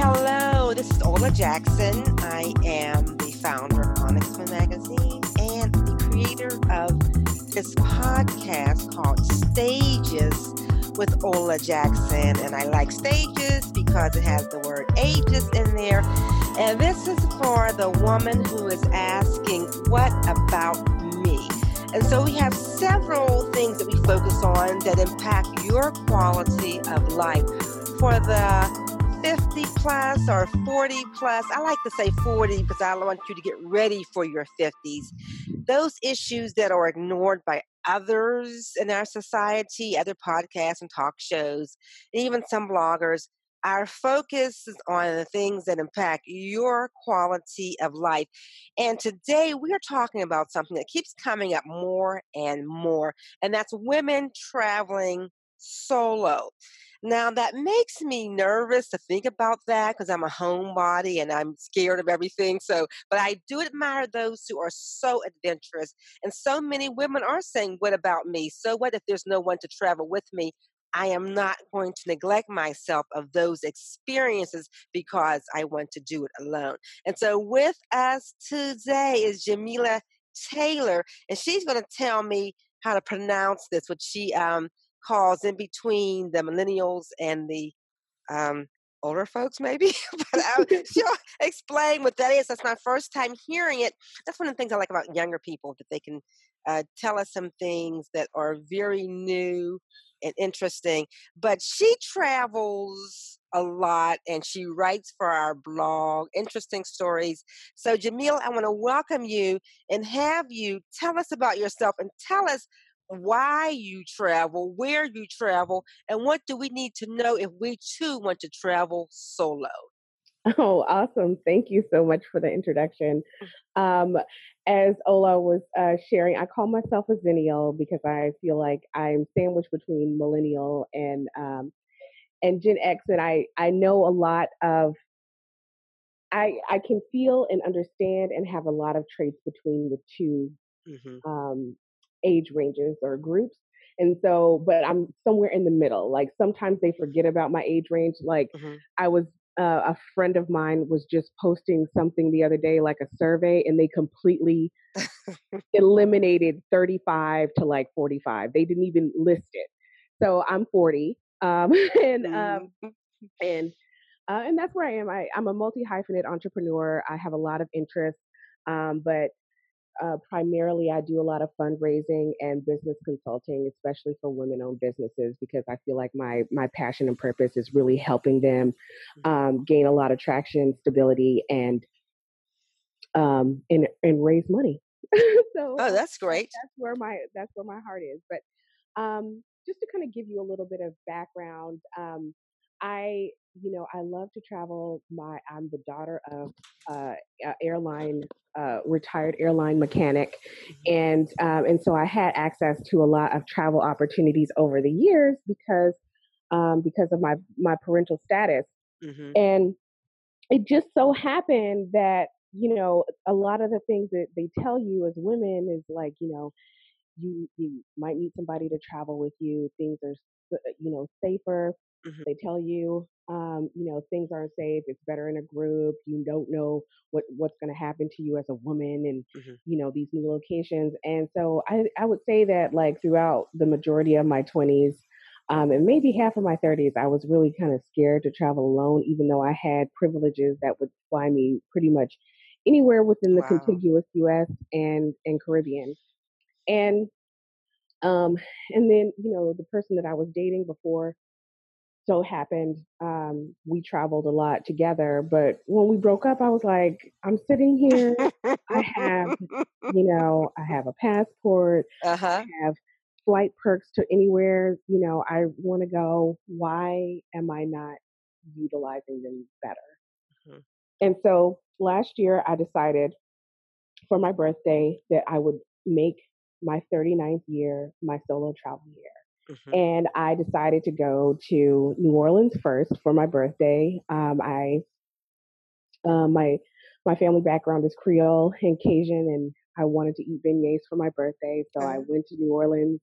Hello, this is Ola Jackson. I am the founder of Onyx Woman Magazine and the creator of this podcast called Stages with Ola Jackson. And I like stages because it has the word ages in there. And this is for the woman who is asking, What about me? And so we have several things that we focus on that impact your quality of life. For the 50 plus or 40 plus. I like to say 40 because I want you to get ready for your 50s. Those issues that are ignored by others in our society, other podcasts and talk shows, and even some bloggers, our focus is on the things that impact your quality of life. And today we are talking about something that keeps coming up more and more, and that's women traveling solo. Now, that makes me nervous to think about that because I'm a homebody and I'm scared of everything. So, but I do admire those who are so adventurous. And so many women are saying, What about me? So, what if there's no one to travel with me? I am not going to neglect myself of those experiences because I want to do it alone. And so, with us today is Jamila Taylor, and she's going to tell me how to pronounce this, which she um, calls in between the millennials and the um, older folks, maybe. but I'll, she'll explain what that is. That's my first time hearing it. That's one of the things I like about younger people that they can uh, tell us some things that are very new and interesting. But she travels a lot and she writes for our blog, interesting stories. So, Jamila, I want to welcome you and have you tell us about yourself and tell us why you travel, where you travel, and what do we need to know if we too want to travel solo? Oh, awesome. Thank you so much for the introduction. Mm. Um, as Ola was uh, sharing, I call myself a Zennial because I feel like I'm sandwiched between millennial and um, and Gen X, and I I know a lot of. I I can feel and understand and have a lot of traits between the 2 mm-hmm. um, age ranges or groups. And so, but I'm somewhere in the middle. Like sometimes they forget about my age range. Like mm-hmm. I was, uh, a friend of mine was just posting something the other day, like a survey, and they completely eliminated 35 to like 45. They didn't even list it. So I'm 40. Um, and, um, mm-hmm. and, uh, and that's where I am. I, I'm a multi hyphenate entrepreneur. I have a lot of interests. Um, but uh, primarily I do a lot of fundraising and business consulting, especially for women-owned businesses, because I feel like my my passion and purpose is really helping them mm-hmm. um, gain a lot of traction, stability, and um, and and raise money. so oh, that's great. That's where my that's where my heart is. But um, just to kind of give you a little bit of background, um, I you know I love to travel. My I'm the daughter of uh, airline uh, retired airline mechanic, mm-hmm. and um, and so I had access to a lot of travel opportunities over the years because um, because of my my parental status, mm-hmm. and it just so happened that you know a lot of the things that they tell you as women is like you know you you might need somebody to travel with you things are you know safer Mm-hmm. They tell you, um, you know, things aren't safe. It's better in a group. You don't know what what's going to happen to you as a woman, and mm-hmm. you know these new locations. And so I I would say that like throughout the majority of my twenties. Um, and maybe half of my 30s, I was really kind of scared to travel alone, even though I had privileges that would fly me pretty much anywhere within the wow. contiguous U.S. and and Caribbean. And um, and then you know the person that I was dating before so happened um, we traveled a lot together but when we broke up i was like i'm sitting here. I have you know i have a passport. Uh-huh. i have flight perks to anywhere you know i want to go. Why am i not utilizing them better? Mm-hmm. and so last year i decided for my birthday that i would make my 39th year my solo travel year Mm-hmm. And I decided to go to New Orleans first for my birthday. Um, I uh, my my family background is Creole and Cajun, and I wanted to eat beignets for my birthday, so I mm-hmm. went to New Orleans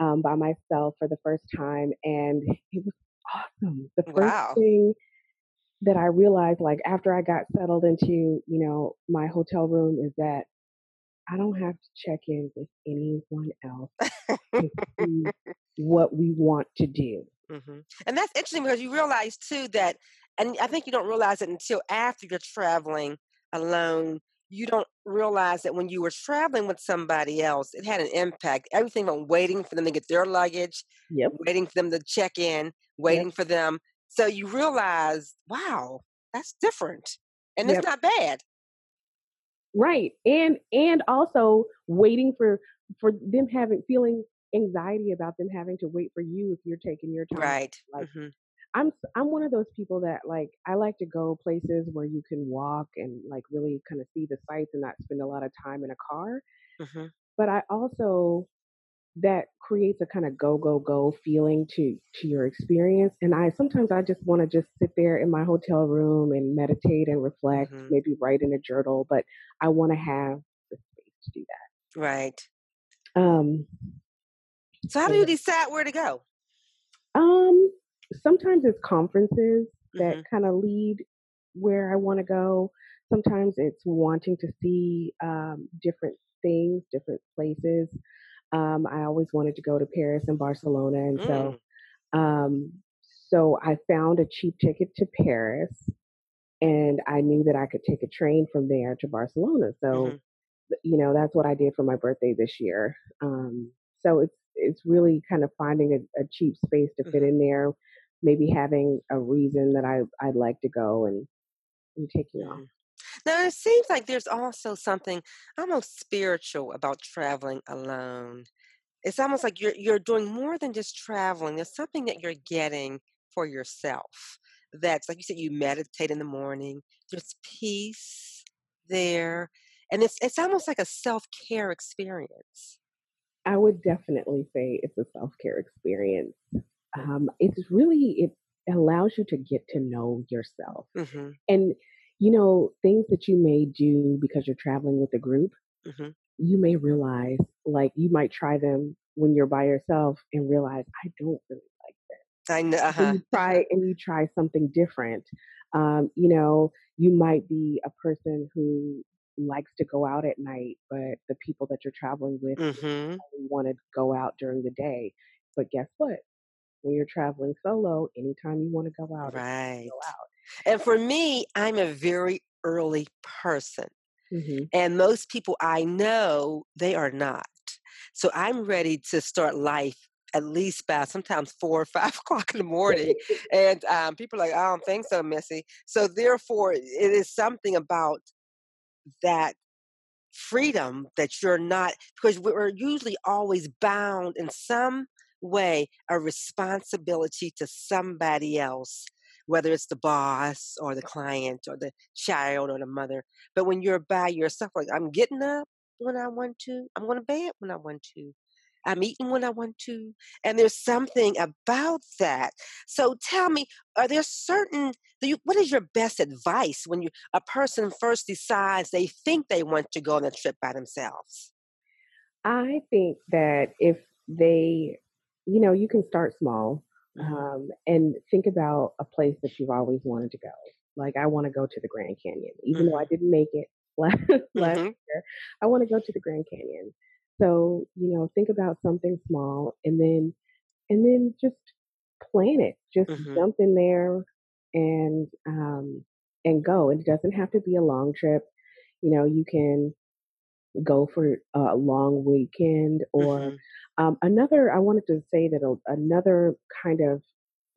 um, by myself for the first time, and it was awesome. The first wow. thing that I realized like after I got settled into, you know, my hotel room is that I don't have to check in with anyone else to see what we want to do. hmm And that's interesting because you realize too that, and I think you don't realize it until after you're traveling alone. You don't realize that when you were traveling with somebody else, it had an impact. Everything from waiting for them to get their luggage, Yep. waiting for them to check in, Yep. waiting for them. So you realize, wow, that's different. And it's not bad. Right. And and also waiting for for them having feeling anxiety about them having to wait for you if you're taking your time. Right. Like hmm I'm I'm one of those people that like I like to go places where you can walk and like really kind of see the sights and not spend a lot of time in a car. hmm But I also that creates a kind of go go go feeling to to your experience and I sometimes I just want to just sit there in my hotel room and meditate and reflect, hmm maybe write in a journal, but I want to have the space to do that Right. Um So how do you decide where to go? Um, sometimes it's conferences that hmm kind of lead where I want to go. Sometimes it's wanting to see um, different things, different places. Um, I always wanted to go to Paris and Barcelona, and so Mm. um, so I found a cheap ticket to Paris, and I knew that I could take a train from there to Barcelona. So hmm you know that's what I did for my birthday this year. Um, so it's it's really kind of finding a, a cheap space to fit hmm in there, maybe having a reason that I I'd like to go and and taking off. Now it seems like there's also something almost spiritual about traveling alone. It's almost like you're you're doing more than just traveling. There's something that you're getting for yourself. That's like you said, you meditate in the morning. There's peace there, and it's it's almost like a self care experience. I would definitely say it's a self care experience. Um, it's really it allows you to get to know yourself hmm and you know things that you may do because you're traveling with a group hmm you may realize like you might try them when you're by yourself and realize i don't really like that. I know. Uh and huh. you try and you try something different um, you know you might be a person who likes to go out at night but the people that you're traveling with hmm want to go out during the day but guess what when you're traveling solo anytime you want to go out Right. go out And for me, I'm a very early person. hmm And most people I know, they are not. So I'm ready to start life at least by sometimes four or five o'clock in the morning. And um, people are like, I don't think so, Missy. So therefore, it is something about that freedom that you're not, because we're usually always bound in some way, a responsibility to somebody else. Whether it's the boss or the client or the child or the mother. But when you're by yourself, like I'm getting up when I want to, I'm going to bed when I want to, I'm eating when I want to. And there's something about that. So tell me, are there certain you what is your best advice when you a person first decides they think they want to go on a trip by themselves? i think that if they you know you can start small um, and think about a place that you've always wanted to go like i want to go to the grand canyon even though i hmm didn't make it last, last hmm year i want to go to the grand canyon so you know think about something small and then and then just plan it. Just hmm jump in there and um, and go. It doesn't have to be a long trip. You know, you can go for a long weekend or hmm um, another. I wanted to say that a, another kind of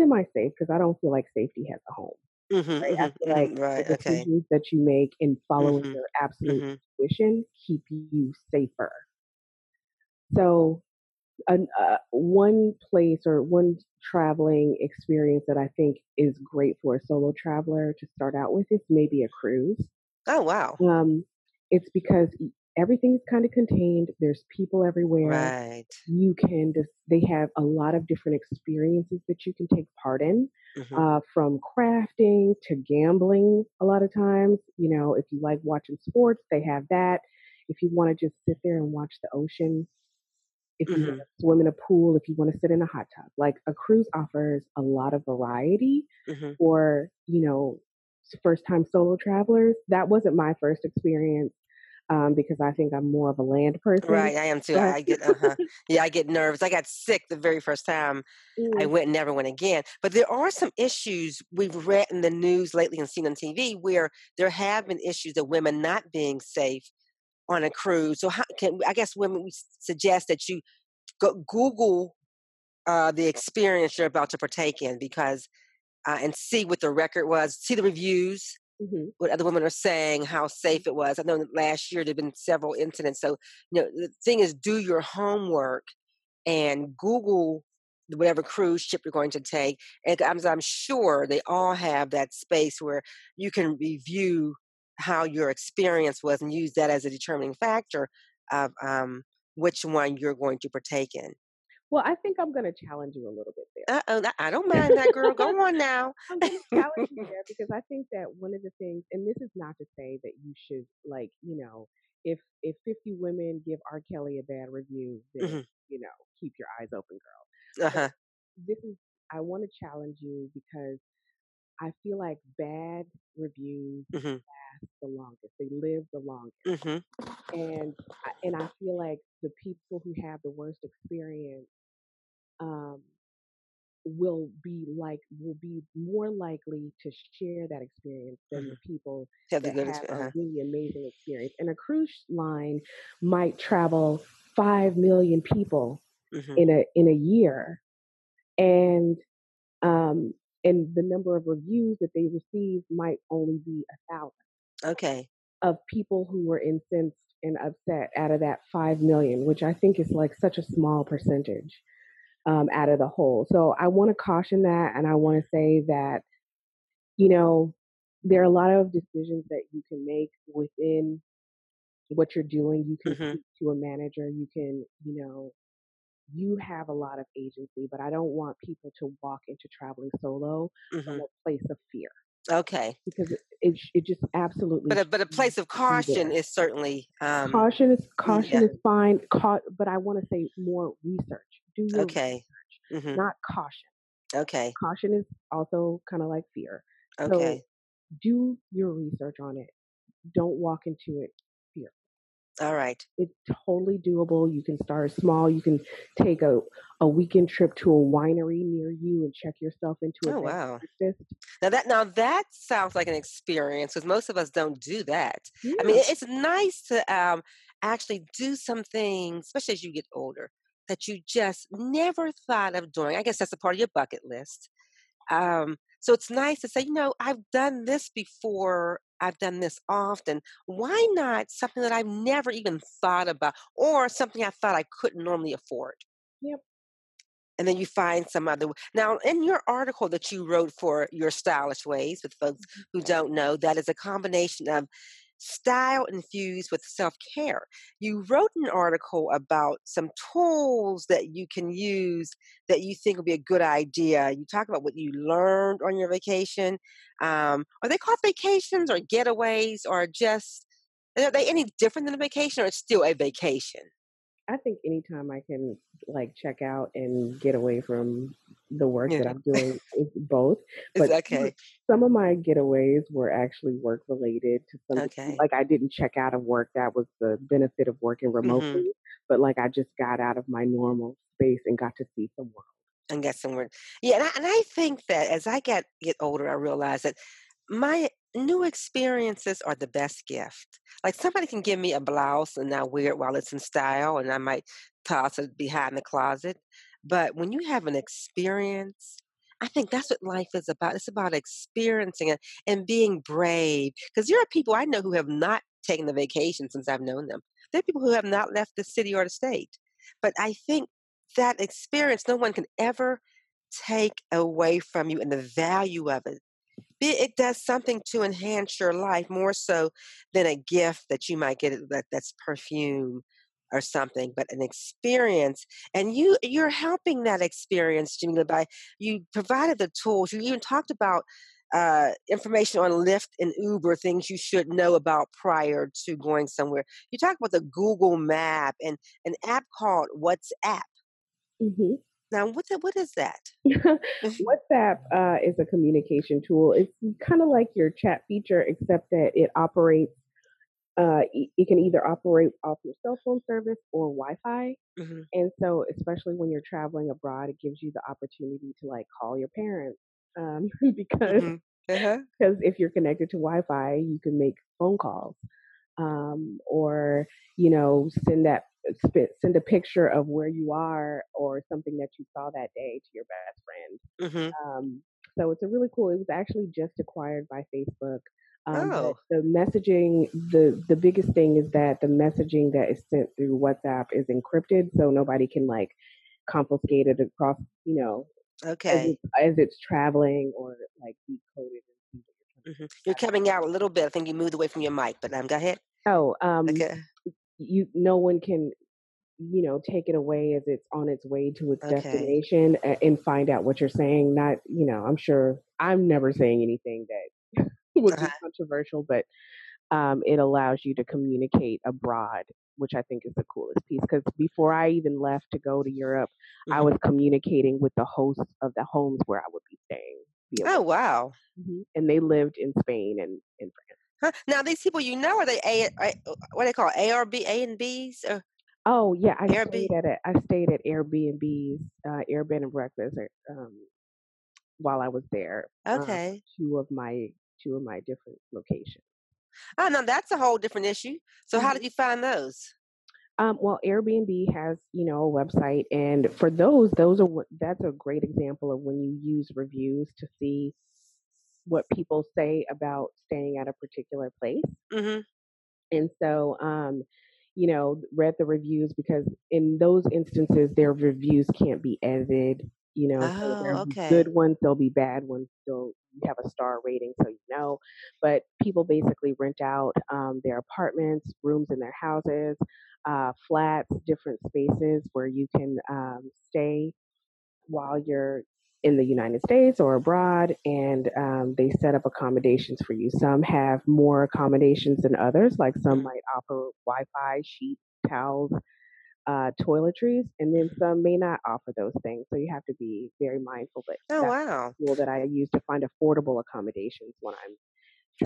semi-safe because I don't feel like safety has a home. hmm Right? I hmm feel like hmm the Right. Okay. decisions that you make in following hmm your absolute hmm intuition keep you safer. So an, uh, one place or one traveling experience that I think is great for a solo traveler to start out with is maybe a cruise. Oh wow. Um, it's because e- is kind of contained. There's people everywhere. Right. You can just they have a lot of different experiences that you can take part in, hmm uh, from crafting to gambling. A lot of times, you know, if you like watching sports, they have that. If you want to just sit there and watch the ocean, if you want hmm to swim in a pool, if you want to sit in a hot tub. Like a cruise offers a lot of variety hmm for, you know, first time solo travelers. That wasn't my first experience um, because I think I'm more of a land person. Right, I am too. But, I get, uh-huh. yeah, I get nervous. I got sick the very first time I Mm, went and never went again. But there are some issues we've read in the news lately and seen on TV where there have been issues of women not being safe on a cruise. So how can I guess women we suggest that you go Google uh, the experience you're about to partake in because uh, and see what the record was, see the reviews, mhm. what other women are saying, how safe it was. I know last year there've been several incidents. So you know the thing is, do your homework and Google whatever cruise ship you're going to take. And I'm, I'm sure they all have that space where you can review how your experience was and use that as a determining factor of um, which one you're going to partake in. Well, I think I'm going to challenge you a little bit there. Uh oh, I don't mind that, girl. Go on now. I'm going to challenge you there because I think that one of the things, and this is not to say that you should like, you know, if if 50 women give R. Kelly a bad review, then hmm you know, keep your eyes open, girl. Uh-huh. this is, I want to challenge you because I feel like bad reviews hmm last the longest. They live the longest, hmm and and I feel like the people who have the worst experience um, will be like will be more likely to share that experience than the people Have the that good have experience. a Uh-huh. really amazing experience. And a cruise line might travel five million people hmm in a in a year, and um, and the number of reviews that they receive might only be a thousand Okay. of people who were incensed and upset out of that five million, which I think is like such a small percentage um, out of the whole. So I want to caution that, and I want to say that you know there are a lot of decisions that you can make within what you're doing. You can hmm speak to a manager. You can, you know, you have a lot of agency, but I don't want people to walk into traveling solo hmm from a place of fear Okay. because it it, it just absolutely But a, but a place of caution is certainly um Caution is caution yeah is fine, cau- but I want to say more research. Do your okay research, hmm not caution. okay Caution is also kind of like fear. So okay do your research on it. Don't walk into it fear. all right It's totally doable. You can start small. You can take a, a weekend trip to a winery near you and check yourself into a oh wow breakfast. now that now that sounds like an experience because most of us don't do that I mean it's nice to um actually do some things especially as you get older that you just never thought of doing I guess that's a part of your bucket list um so it's nice to say you know I've done this before I've done this often why not something that I've never even thought about or something I thought I couldn't normally afford Yep. and then you find some other now in your article that you wrote for your stylish ways with folks Mhm. who don't know that is a combination of style infused with self-care. You wrote an article about some tools that you can use that you think would be a good idea. You talk about what you learned on your vacation. Um, are they called vacations or getaways or just are they any different than a vacation or it's still a vacation? I think anytime I can like check out and get away from the work yeah that I'm doing is both. But okay some of my getaways were actually work related to some okay like I didn't check out of work. That was the benefit of working hmm remotely. But like I just got out of my normal space and got to see some world. and get somewhere. Yeah, and I, and I think that as I get get older, I realize that my new experiences are the best gift. Like somebody can give me a blouse and I wear it while it's in style, and I might toss it behind the closet. But when you have an experience, I think that's what life is about. It's about experiencing it and being brave. Because there are people I know who have not taken the vacation since I've known them. There are people who have not left the city or the state. But I think that experience, no one can ever take away from you and the value of it. It does something to enhance your life more so than a gift that you might get that, that's perfume or something, but an experience. And you you're helping that experience, Jamila, by you provided the tools. You even talked about uh, information on Lyft and Uber, things you should know about prior to going somewhere. You talk about the Google Map and an app called WhatsApp hmm Now, what the, what is that? WhatsApp uh, is a communication tool. It's kind of like your chat feature, except that it operates. Uh, it can either operate off your cell phone service or Wi-Fi, hmm and so especially when you're traveling abroad, it gives you the opportunity to like call your parents um, because hmm Uh-huh. because if you're connected to Wi-Fi, you can make phone calls um, or you know send that send a picture of where you are or something that you saw that day to your best friend. hmm Um, so it's a really cool. It was actually just acquired by Facebook. Um, Oh, the messaging, the the biggest thing is that the messaging that is sent through WhatsApp is encrypted, so nobody can like confiscate it across, you know, as okay. it's as it's traveling or like decode it and see what you're trying hmm You're coming out a little bit. I think you moved away from your mic, but um, go ahead. Oh, um, Okay. You no one can you know take it away as it's on its way to its Okay. destination and find out what you're saying. Not you know, I'm sure I'm never saying anything that would Uh-huh. be controversial, but um, it allows you to communicate abroad, which I think is the coolest piece. Because before I even left to go to Europe, I hmm was communicating with the hosts of the homes where I would be staying Oh, wow. hmm and they lived in Spain and in France. Huh? Now, these people you know, are they A, A what do they call it? A or B, A and B's or Oh yeah, I Airbnb? stayed at a I stayed at Airbnb's, uh, Air and Breakfast, uh, um, while I was there. Um, Okay. two of my two of my different locations. Oh, no, that's a whole different issue. So, how did you find those? Um, well, Airbnb has you know a website, and for those, those are that's a great example of when you use reviews to see what people say about staying at a particular place. hmm And so, um, you know, read the reviews because in those instances, their reviews can't be edited. You know, so Oh, there'll be good ones, there'll be bad ones. They'll you have a star rating, so you know. But people basically rent out um, their apartments, rooms in their houses, uh, flats, different spaces where you can um, stay while you're in the United States or abroad, and um, they set up accommodations for you. Some have more accommodations than others, like some Mm-hmm. might offer Wi Fi, sheets, towels, uh, toiletries, and then some may not offer those things. So you have to be very mindful. But Oh, wow. tool that I use to find affordable accommodations when I'm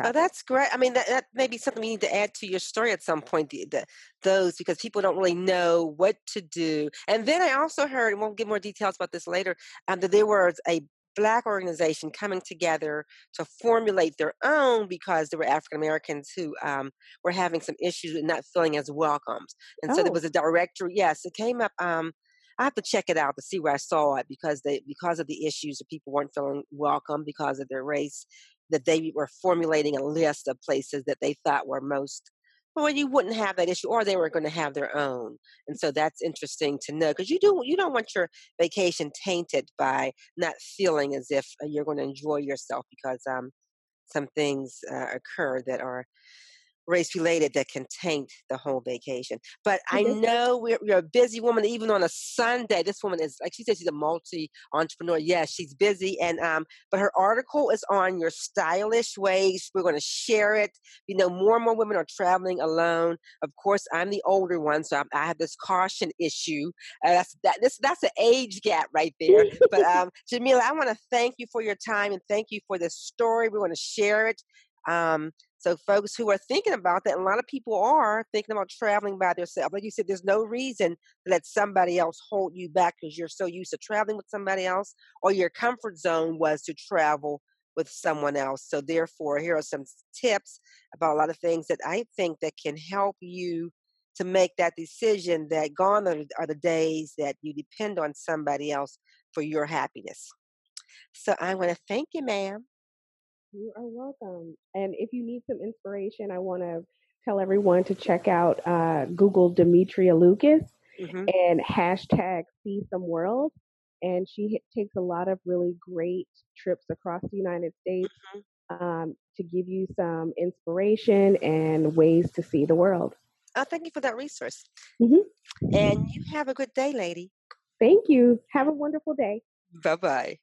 Oh, that's great. I mean, that, that may be something you need to add to your story at some point, the, the, those, because people don't really know what to do. And then I also heard, and we'll get more details about this later, um, that there was a Black organization coming together to formulate their own because there were African Americans who um, were having some issues with not feeling as welcomed. And so there Oh, was a directory. Yes, it came up. Um, I have to check it out to see where I saw it because they because of the issues that people weren't feeling welcome because of their race that they were formulating a list of places that they thought were most well you wouldn't have that issue or they were going to have their own and so that's interesting to know because you do you don't want your vacation tainted by not feeling as if uh, you're going to enjoy yourself because um some things uh, occur that are race related that can taint the whole vacation. But I know we're, you're a busy woman, even on a Sunday. This woman is like she said, she's a multi entrepreneur. Yes, she's busy, and um, but her article is on your stylish ways. We're going to share it. You know, more and more women are traveling alone. Of course, I'm the older one, so I'm, I have this caution issue. Uh, that's that. This that's an age gap right there. But um, Jamila, I want to thank you for your time and thank you for this story. We're going to share it. Um, so folks who are thinking about that, a lot of people are thinking about traveling by themselves. Like you said, there's no reason to let somebody else hold you back because you're so used to traveling with somebody else, or your comfort zone was to travel with someone else. So therefore, here are some tips about a lot of things that I think that can help you to make that decision. That gone are, are the days that you depend on somebody else for your happiness. So I want to thank you, ma'am. You are welcome. And if you need some inspiration, I want to tell everyone to check out uh, Google Demetria Lucas hmm and hashtag See Some World. And she h- takes a lot of really great trips across the United States um, to give you some inspiration and ways to see the world. Oh, thank you for that resource. hmm And you have a good day, lady. Thank you. Have a wonderful day. Bye bye.